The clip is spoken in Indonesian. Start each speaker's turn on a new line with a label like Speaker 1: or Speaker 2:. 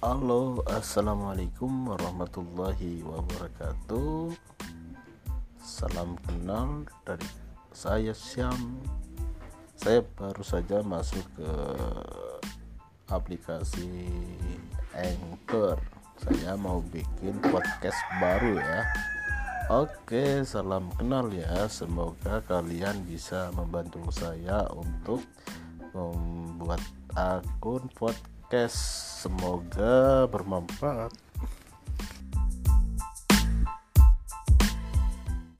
Speaker 1: Halo, assalamualaikum warahmatullahi wabarakatuh. Salam kenal dari saya Syam. Saya baru saja masuk ke aplikasi Anchor. Saya mau bikin podcast baru ya. Oke, salam kenal ya. Semoga kalian bisa membantu saya untuk membuat akun podcast. Semoga bermanfaat.